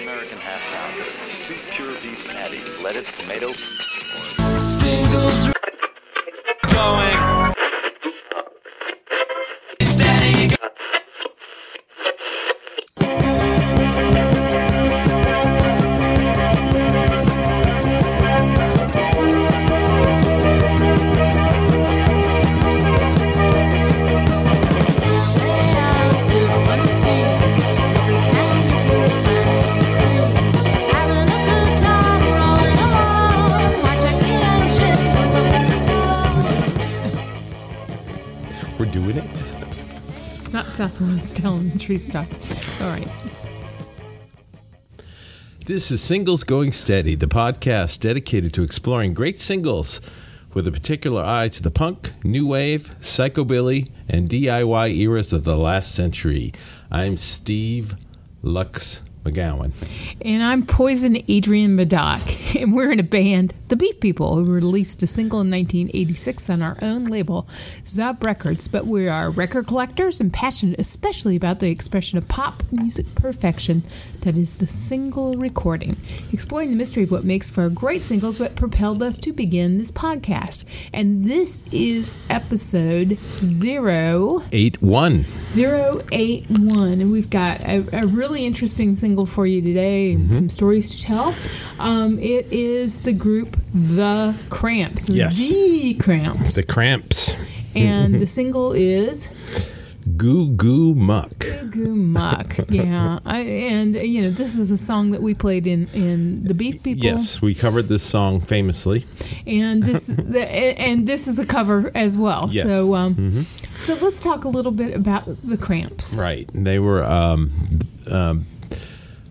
American half pounder, two pure beef patties, lettuce, tomato. Singles Elementary stuff. All right. This is Singles Going Steady, the podcast dedicated to exploring great singles with a particular eye to the punk, new wave, psychobilly, and DIY eras of the last century. I'm Steve Lux McGowan. And I'm Poison Adrienne Madoc, and we're in a band, The Beef People, who released a single in 1986 on our own label, Zub Records. But we are record collectors and passionate especially about the expression of pop music perfection that is the single recording, exploring the mystery of what makes for a great singles what propelled us to begin this podcast. And this is episode zero. 8 1. 081 and we've got a, a really interesting single for you today and some stories to tell um, it is the group the cramps Yes. the cramps The Cramps. and the single is Goo Goo Muck. Goo Goo Muck yeah I, and uh, you know this is a song that we played in in the beef people Yes, we covered this song famously. and this the, and this is a cover as well Yes. so um, so let's talk a little bit about the cramps Right. They were um, um,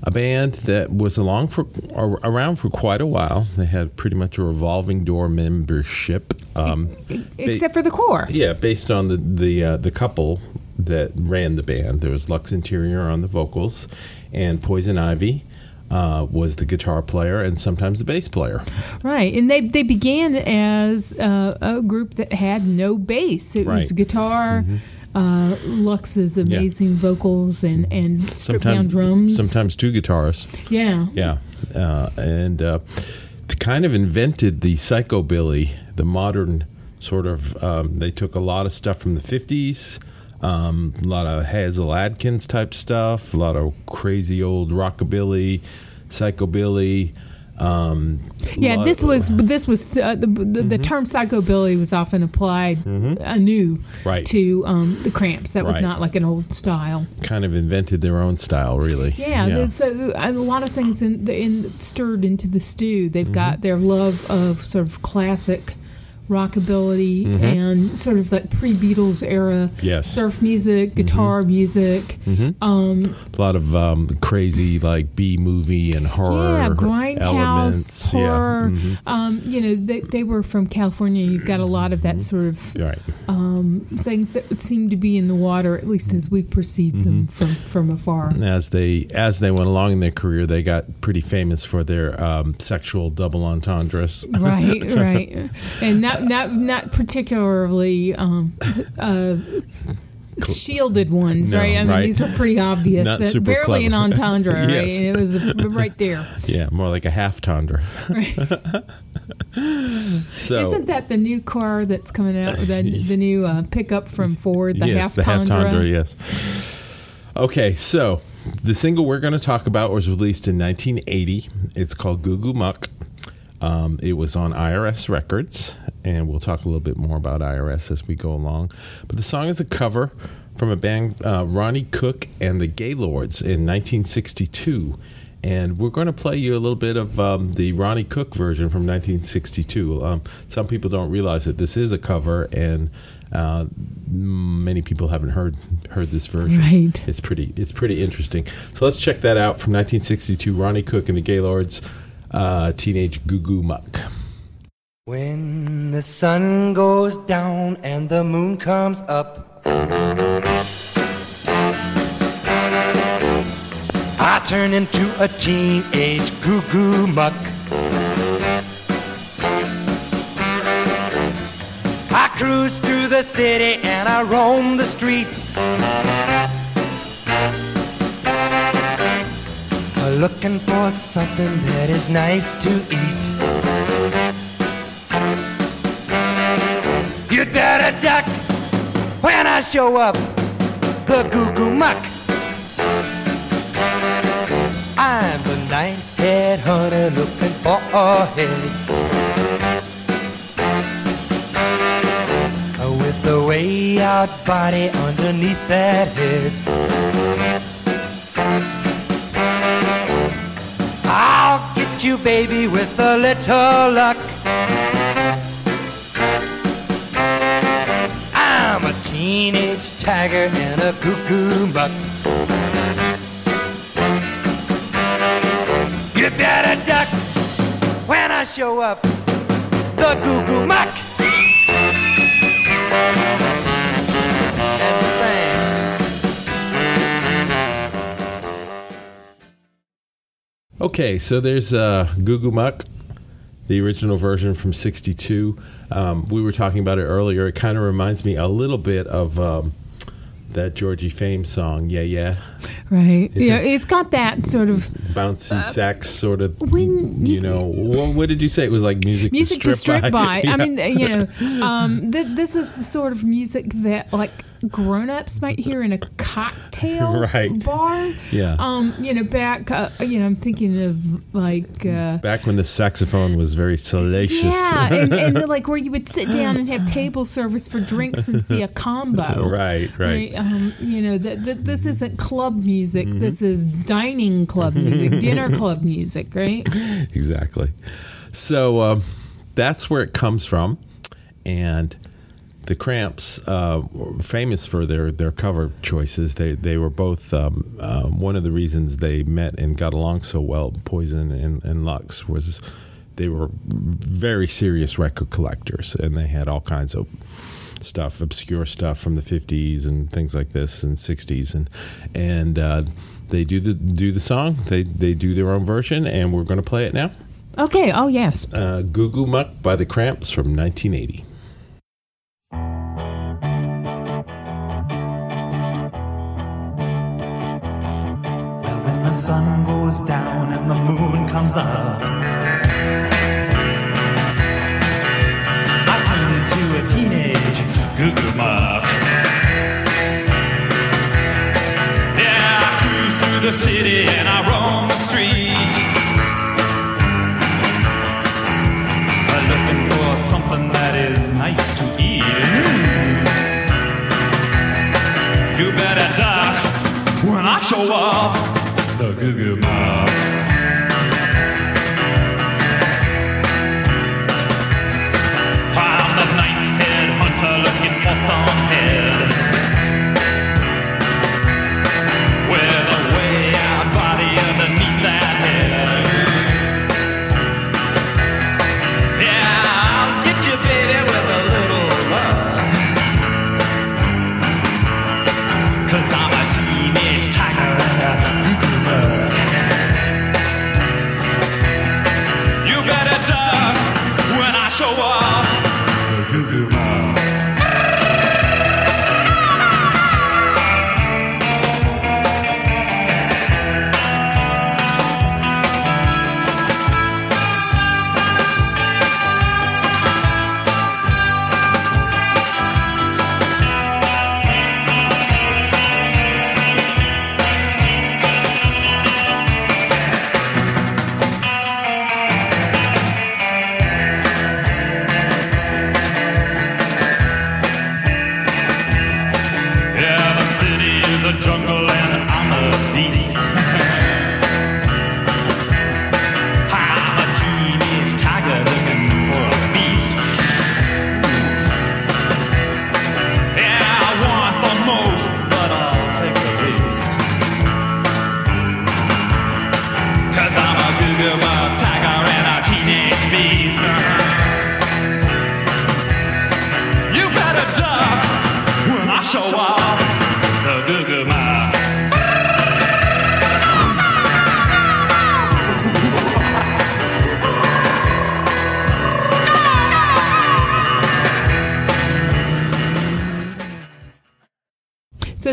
a band that was along for around for quite a while. They had pretty much a revolving door membership. Um, except for the core yeah, based on the the uh, the couple that ran the band. There was Lux Interior on the vocals, and Poison Ivy uh, was the guitar player and sometimes the bass player. Right, and they they began as uh, a group that had no bass. It was guitar. Mm-hmm. Uh, Lux's amazing vocals, and and stripped down drums. Sometimes two guitars. yeah, Yeah, uh, and uh, kind of invented the psychobilly, the modern sort of. Um, they took a lot of stuff from the fifties, um, a lot of Hasil Adkins type stuff, a lot of crazy old rockabilly, psychobilly. Um, yeah. This was this was uh, the, the, the Mm-hmm. term psychobilly was often applied anew Right. to um, the cramps. That was Right. not like an old style. kind of invented their own style, really. Yeah, there's So a lot of things in, in stirred into the stew. They've Mm-hmm. got their love of sort of classic rockabilly and sort of that pre Beatles era Mm-hmm. Yes. Mm-hmm. surf music, guitar music. Um, a lot of um, crazy like B movie and horror yeah, grindhouse elements. horror. Yeah. mhm. Um, you know, they, they were from California. You've got a lot of that sort of Right. um, things that would seem to be in the water, at least as we perceive them Mm-hmm. from from afar. as they as they went along in their career, they got pretty famous for their um, sexual double entendres. right, right, and not not not particularly um, uh, shielded ones, No, right? I mean, right. these were pretty obvious. Barely an clever. entendre, right? Yes. It was right there. Yeah, more like a half tundra. so Isn't that the new car that's coming out? The, the new uh, pickup from Ford, the yes, half the half tundra. tundra. Yes. Okay, so the single we're going to talk about was released in 1980. It's called Goo Goo Muck. Um, it was on IRS Records, and we'll talk a little bit more about IRS as we go along. But the song is a cover from a band, uh, Ronnie Cook and the Gaylads, in 1962. And we're going to play you a little bit of um, the Ronnie Cook version from 1962. Um, some people don't realize that this is a cover, and uh, many people haven't heard heard this version. Right. It's pretty it's pretty interesting. So let's check that out from 1962. Ronnie Cook and the Gaylads, uh, Teenage Goo Goo Muck. When the sun goes down and the moon comes up, I turn into a teenage goo goo muck. I cruise through the city and I roam the streets. looking for something that is nice to eat. You'd better duck when I show up, the Goo Goo Muck. I'm the night-head hunter looking for a head. With the way out body underneath that head. I'll get you, baby, with a little luck. Teenage tiger and a cuckoo buck. You better duck when I show up, the Goo Muck. Okay, so there's uh, Goo Muck, the original version from '62. Um, we were talking about it earlier. It kind of reminds me a little bit of um, that Georgie Fame song, "Yeah Yeah," Right. Yeah, it's got that sort of bouncy sax sort of. when you know, what, what did you say? It was like music, music to strip, by. Yeah. I mean, you know, um, th- this is the sort of music that like grown-ups might hear in a cocktail Right. bar. Yeah. Um, you know, back. Uh, you know, I'm thinking of like. Uh, back when the saxophone was very salacious. yeah, and, and like where you would sit down and have table service for drinks and see a combo. right, right. Um, you know, th- th- this isn't club music. Mm-hmm. This is dining club music, dinner club music, right? exactly. So um, that's where it comes from, and the Cramps, uh, famous for their, their cover choices. They they were both um, um, one of the reasons they met and got along so well. Poison and, and Lux was they were very serious record collectors, and they had all kinds of stuff, obscure stuff from the '50s and things like this, and '60s, and and uh, they do the do the song. They they do their own version, and we're going to play it now. Okay. Oh yes. Uh, Goo Goo Muck by the Cramps from 1980. The sun goes down and the moon comes up, I turn into a teenage goo goo muck. Yeah, I cruise through the city and I roam the streets. Looking for something that is nice to eat. You better duck when I show up. The Goo Goo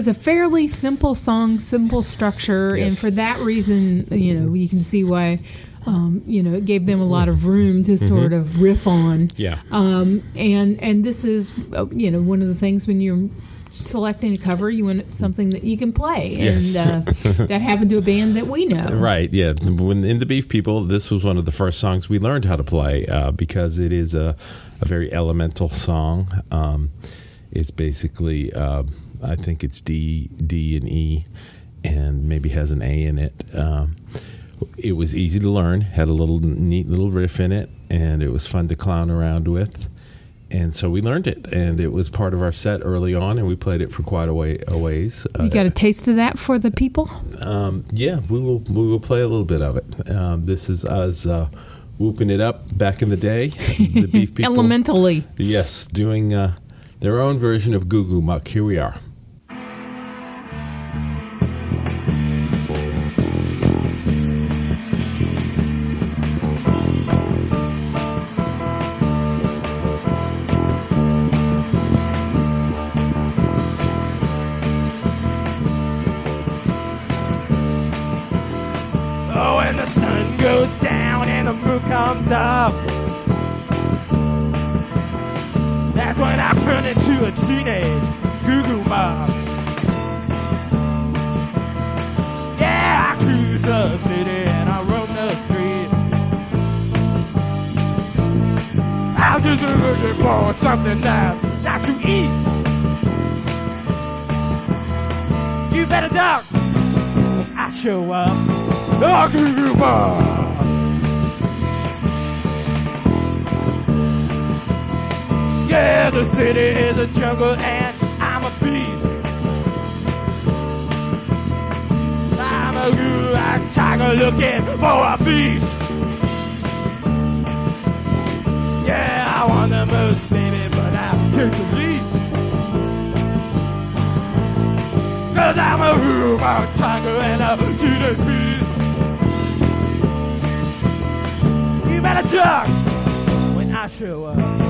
It's a fairly simple song, simple structure, and for that reason, you know, you can see why, um, you know, it gave them a lot of room to sort of riff on. Mm-hmm. Yeah. Um, and and this is, uh, you know, one of the things when you're selecting a cover, you want something that you can play, Yes. and uh, that happened to a band that we know. Right, yeah. When in the Beef People, this was one of the first songs we learned how to play uh, because it is a, a very elemental song. Um, it's basically, uh, I think it's D, D, and E, and maybe has an A in it. Um, it was easy to learn, had a little neat little riff in it, and it was fun to clown around with. And so we learned it, and it was part of our set early on, and we played it for quite a, way, a ways. You got a taste of that for the people? Um, yeah, we will we will play a little bit of it. Um, this is us uh, whooping it up back in the day. The beef people, Elementally. yes, doing uh, their own version of Goo Goo Muck. Here we are. Just looking for something that's, that's to eat. You better duck. I show up. Oh, goo goo mob. Yeah, the city is a jungle and I'm a beast. I'm a good tiger looking for a beast. Cause I'm a human tiger and a teenage beast. You better duck when I show up.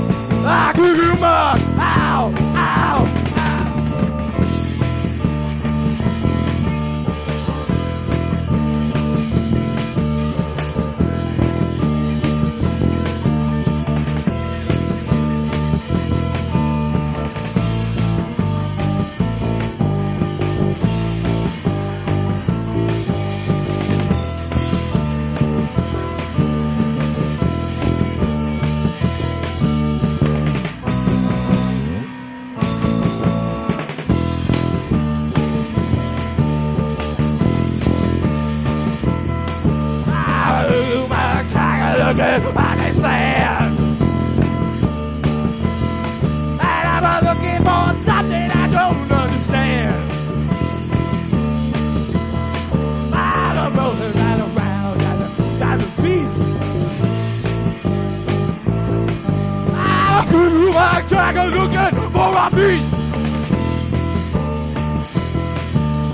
My looking for a beast.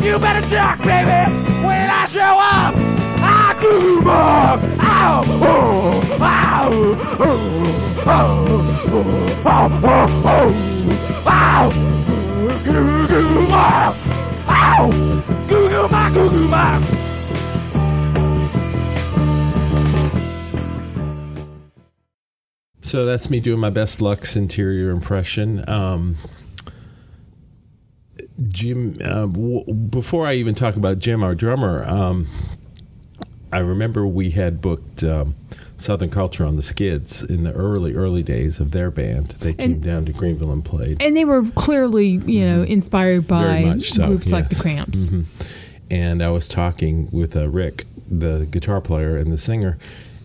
You better duck, baby, when I show up. I up. Ow! Oh! Ow! Oh! Oh! Oh! Oh! Oh! Ow! Goo goo up. Ow! Goo goo ma. So that's me doing my best Lux interior impression. Um, Jim, uh, w- before I even talk about Jim, our drummer, um, I remember we had booked um, Southern Culture on the Skids in the early, early days of their band. They came And- down to Greenville and played. And they were clearly, you know, inspired by so, groups like the yes. Cramps. Mhm. And I was talking with uh, Rick, the guitar player and the singer,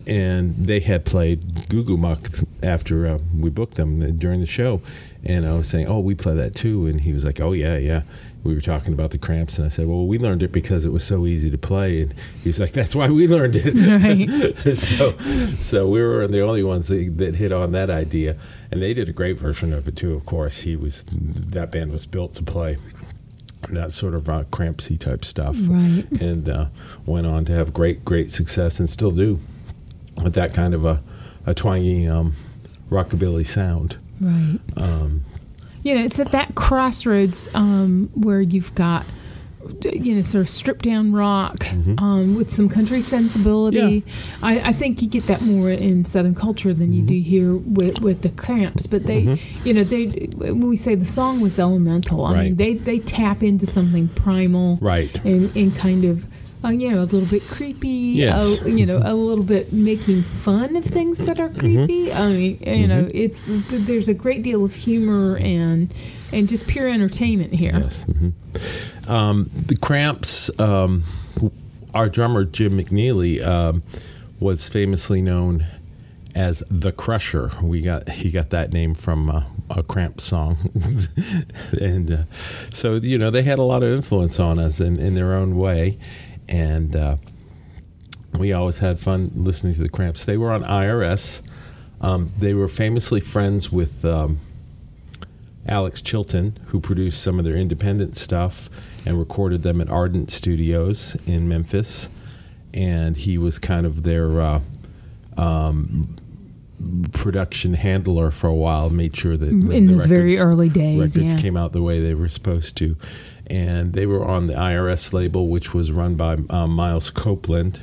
and they had played Goo Goo Muck after uh, we booked them during the show. And I was saying, "Oh, we play that too." And he was like, "Oh yeah, yeah." We were talking about the Cramps, and I said, "Well, we learned it because it was so easy to play." And he was like, "That's why we learned it." Right. so, so we were the only ones that, that hit on that idea, and they did a great version of it too. Of course, he was that band was built to play that sort of uh, crampsy type stuff, Right. And uh, went on to have great, great success, and still do with that kind of a, a twangy um, rockabilly sound. Right. Um, you know, it's at that crossroads um, where you've got, you know, sort of stripped down rock um, with some country sensibility. I, I think you get that more in Southern culture than you do here with, with the Cramps. But they, you know, they when we say the song was elemental, I mean, they they tap into something primal, Right. and, and kind of. Uh, you know, a little bit creepy. Yes. uh, you know, a little bit making fun of things that are creepy. I mean, you know, it's there's a great deal of humor and and just pure entertainment here. Yes. hmm Um, the Cramps, um, our drummer Jim McNeely um, was famously known as the Crusher. We got he got that name from uh, a Cramp song, and uh, so you know they had a lot of influence on us in, in their own way, and. Uh, we always had fun listening to the Cramps. They were on IRS. Um, they were famously friends with um, Alex Chilton, who produced some of their independent stuff and recorded them at Ardent Studios in Memphis. And he was kind of their uh, um, production handler for a while, made sure that In the his very early days, records yeah. came out the way they were supposed to. And they were on the IRS label, which was run by um, Miles Copeland,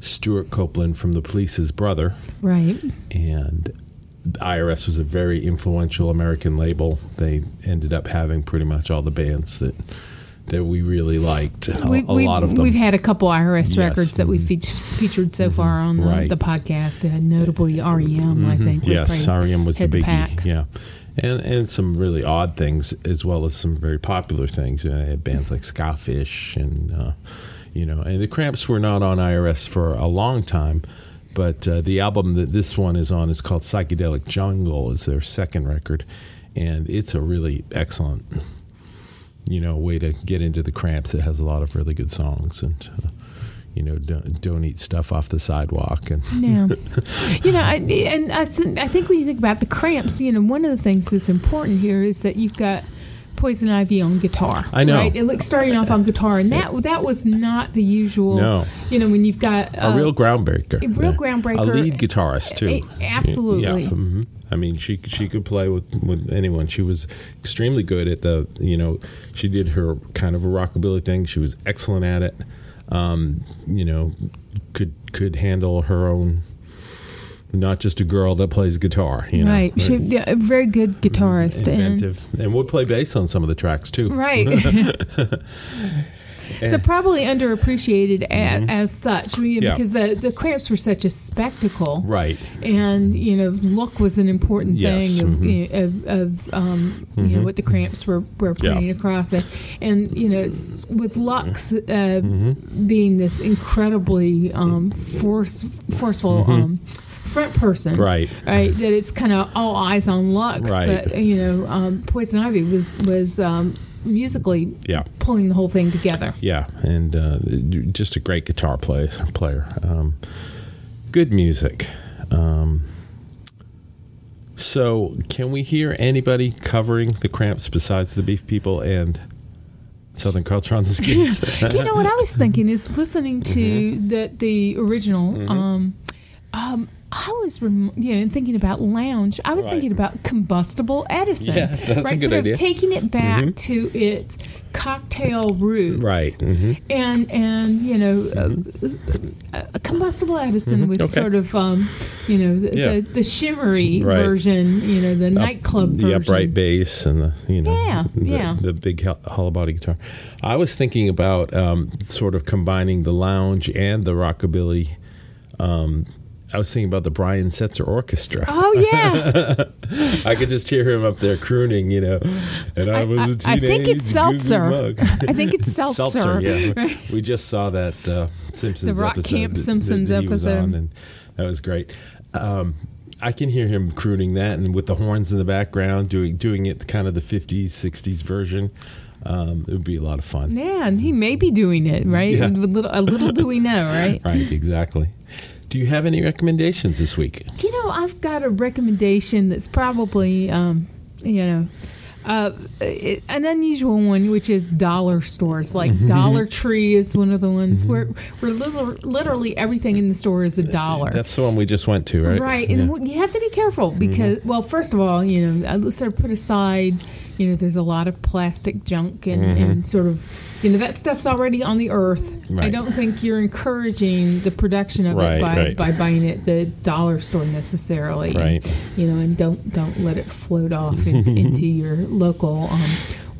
Stewart Copeland from the Police's brother Right. and IRS was a very influential American label. They ended up having pretty much all the bands that that we really liked. A, we, a we, lot of them. We've had a couple IRS Yes, records that we've mhm. featured, featured so far on the, Right. the podcast, uh, notably REM, I think. yes, REM was the biggie. pack. Yeah, and and some really odd things as well as some very popular things. I had bands like Skyfish and uh, you know, and the Cramps were not on IRS for a long time. But uh, the album that this one is on is called Psychedelic Jungle. Is their second record, and it's a really excellent, you know, way to get into the Cramps. It has a lot of really good songs, and uh, you know, don't, don't eat stuff off the sidewalk, and Yeah, you know, I, and I think I think when you think about the cramps, you know, one of the things that's important here is that you've got Poison Ivy on guitar. I know. right? It looks starting off on guitar, and that that was not the usual. No. you know, when you've got a real groundbreaker. a real groundbreaker. A lead guitarist too. Absolutely. Yeah. mhm. I mean, she she could play with with anyone. She was extremely good at the. You know, she did her kind of a rockabilly thing. She was excellent at it. Um, you know, could could handle her own. Not just a girl that plays guitar. You know, right, she, yeah, a very good guitarist, and inventive, and would play bass on some of the tracks too. Right. so probably underappreciated as, as such Mm-hmm. Yeah. because the, the cramps were such a spectacle. Right. And, you know, look was an important Yes, thing of, mhm. you know, of, of um, you know, what the cramps were, were Yeah. putting across. And, and, you know, it's, with Lux uh, Mm-hmm. being this incredibly um, force, forceful um, front person. Mm-hmm. Right. Right. That it's kind of all eyes on Lux. Right. But, you know, um, Poison Ivy was, was um, musically Yeah. pulling the whole thing together. Yeah, and uh, just a great guitar play, player. Um, good music. Um, so, can we hear anybody covering the Cramps besides the Beef People and Southern Culture on the Skids? you know what I was thinking is listening to Mm-hmm. the the original. Um, um, I was, rem- you know, thinking about lounge. I was Right. thinking about combustible Edison. Yeah, right, sort idea. of taking it back to its cocktail roots. right. hmm And and you know, uh, a combustible Edison with Mm-hmm. Okay. sort of um, you know the, Yeah. the, the shimmery Right. version, you know, the nightclub the version. upright bass and the you know Yeah, the, yeah. the big hollow body guitar. I was thinking about um, sort of combining the lounge and the rockabilly. Um, I was thinking about the Brian Setzer Orchestra. Oh yeah, I could just hear him up there crooning, you know. And I, I- was a teenage I think it's seltzer. I think it's seltzer. Seltzer yeah. We just saw that uh, Simpsons The Rock episode Camp that- Simpsons that episode. and that was great. Um, I can hear him crooning that, and with the horns in the background, doing doing it kind of the '50s, '60s version. Um, it would be a lot of fun. yeah, and he may be doing it right. Yeah. With little, a little do we know, right? Right, exactly. Do you have any recommendations this week? You know, I've got a recommendation that's probably, um, you know, uh, it, an unusual one, which is dollar stores. Like Mm-hmm. Dollar Tree is one of the ones where where literally, literally everything in the store is a dollar. That's the one we just went to, right? Right, Yeah. Mm-hmm. and you have to be careful because, well, first of all, you know, uh, sort of put aside, you know, there's a lot of plastic junk and, and sort of, you know, that stuff's already on the earth. I Mm-hmm. Don't think you're encouraging the production of Right, it by, right. by buying it at the dollar store necessarily. Right. You know, and don't don't let it float off in, into your local um,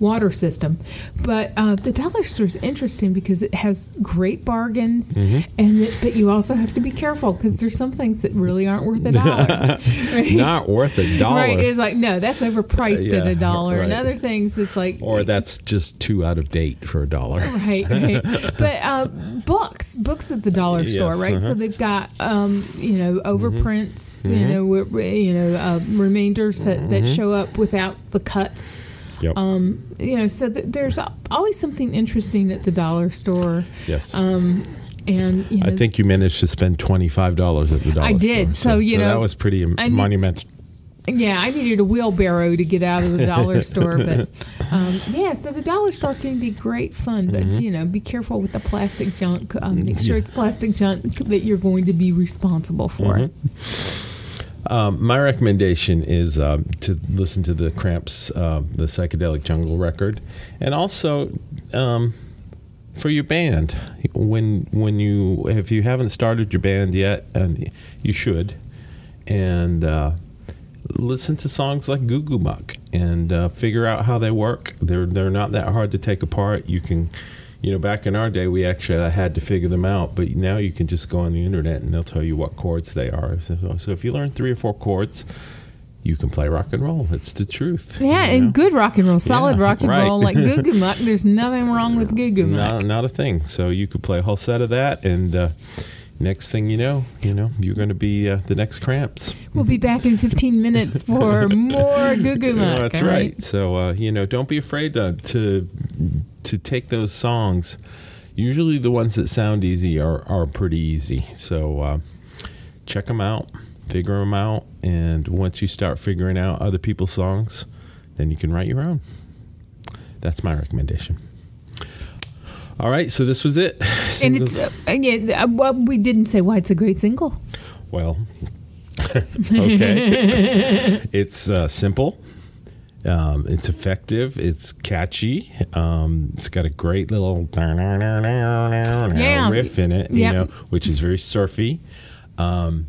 water system. But uh, the dollar store is interesting because it has great bargains, Mm-hmm. and it, but you also have to be careful because there's some things that really aren't worth a dollar. right? Not worth a dollar. Right, it's like no, that's overpriced at Yeah, a dollar, and other things it's like or that's just too out of date for a dollar. right, right. but uh, books, books at the dollar Yes, store, right? So uh-huh. they've got um, you know overprints, you Mm-hmm. know, wi- wi- you know uh, remainders that, that show up without the cuts. Yep. Um, you know, so th- there's always something interesting at the dollar store. yes. Um, and you know, I think you managed to spend twenty five dollars at the dollar. I did. store. So, you know, that was pretty need- monumental. Yeah, I needed a wheelbarrow to get out of the dollar store, but um, yeah. So the dollar store can be great fun, but Mm-hmm. you know, be careful with the plastic junk. Um, make sure it's plastic junk that you're going to be responsible for. Mm-hmm. Um, my recommendation is um, to listen to the Cramps, uh, the psychedelic jungle record, and also um, for your band when when you if you haven't started your band yet, and you should, and uh, listen to songs like Goo Goo Muck and uh, figure out how they work. They're they're not that hard to take apart. You can. You know, back in our day, we actually had to figure them out, but now you can just go on the internet and they'll tell you what chords they are. So, so if you learn three or four chords, you can play rock and roll. It's the truth. Yeah, you and good rock and roll, solid Yeah, rock and right. roll, like Goo Goo Muck. There's nothing wrong with Goo Goo Muck. Not, not a thing. So you could play a whole set of that, and uh, next thing you know, you know, you're going to be uh, the next Cramps. We'll be back in 15 minutes for more Goo Goo Muck. Yeah, that's all right. So uh, you know, don't be afraid to, to to take those songs. Usually, the ones that sound easy are are pretty easy. So uh, check them out, figure them out, and once you start figuring out other people's songs, then you can write your own. That's my recommendation. All right, so this was it. And it's uh, yeah. uh, Well, we didn't say why it's a great single. Well, okay. it's uh, simple. Um, it's effective. It's catchy. Um, it's got a great little Yeah. riff in it, you Yep. know, which is very surfy. Um,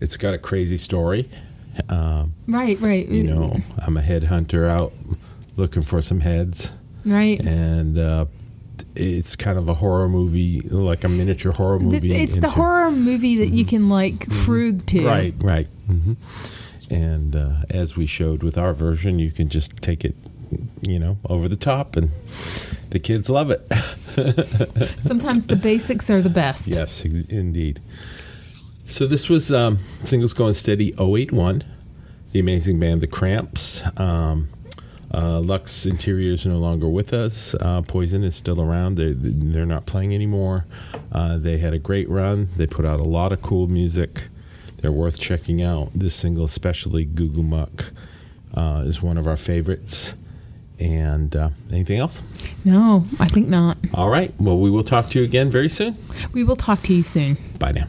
it's got a crazy story. Um, Right, right. you know, I'm a headhunter out looking for some heads, right. and uh, it's kind of a horror movie, like a miniature horror movie. It's the horror movie that you can like frug to. Mm-hmm. Right, right. hmm And uh, as we showed with our version, you can just take it, you know, over the top, and the kids love it. Sometimes the basics are the best. yes, ex- indeed. So this was um, Singles Going Steady 081, the amazing band The Cramps. Um, uh, Lux Interior is no longer with us. Uh, Poison is still around. They're, they're not playing anymore. Uh, they had a great run. They put out a lot of cool music. They're worth checking out. This single, especially Goo Goo Muck, uh, is one of our favorites. And uh, anything else? No, I think not. All right. Well, we will talk to you again very soon. We will talk to you soon. Bye now.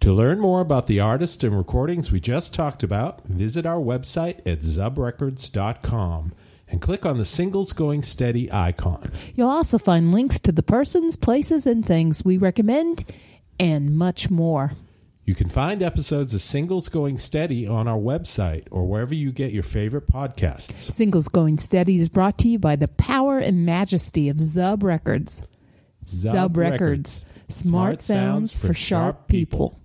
To learn more about the artists and recordings we just talked about, visit our website at zubrecords.com and click on the Singles Going Steady icon. You'll also find links to the persons, places, and things we recommend, and much more. You can find episodes of Singles Going Steady on our website or wherever you get your favorite podcasts. Singles Going Steady is brought to you by the power and majesty of Zub Records. Zub Zub Records. Records. Smart sounds for sharp people.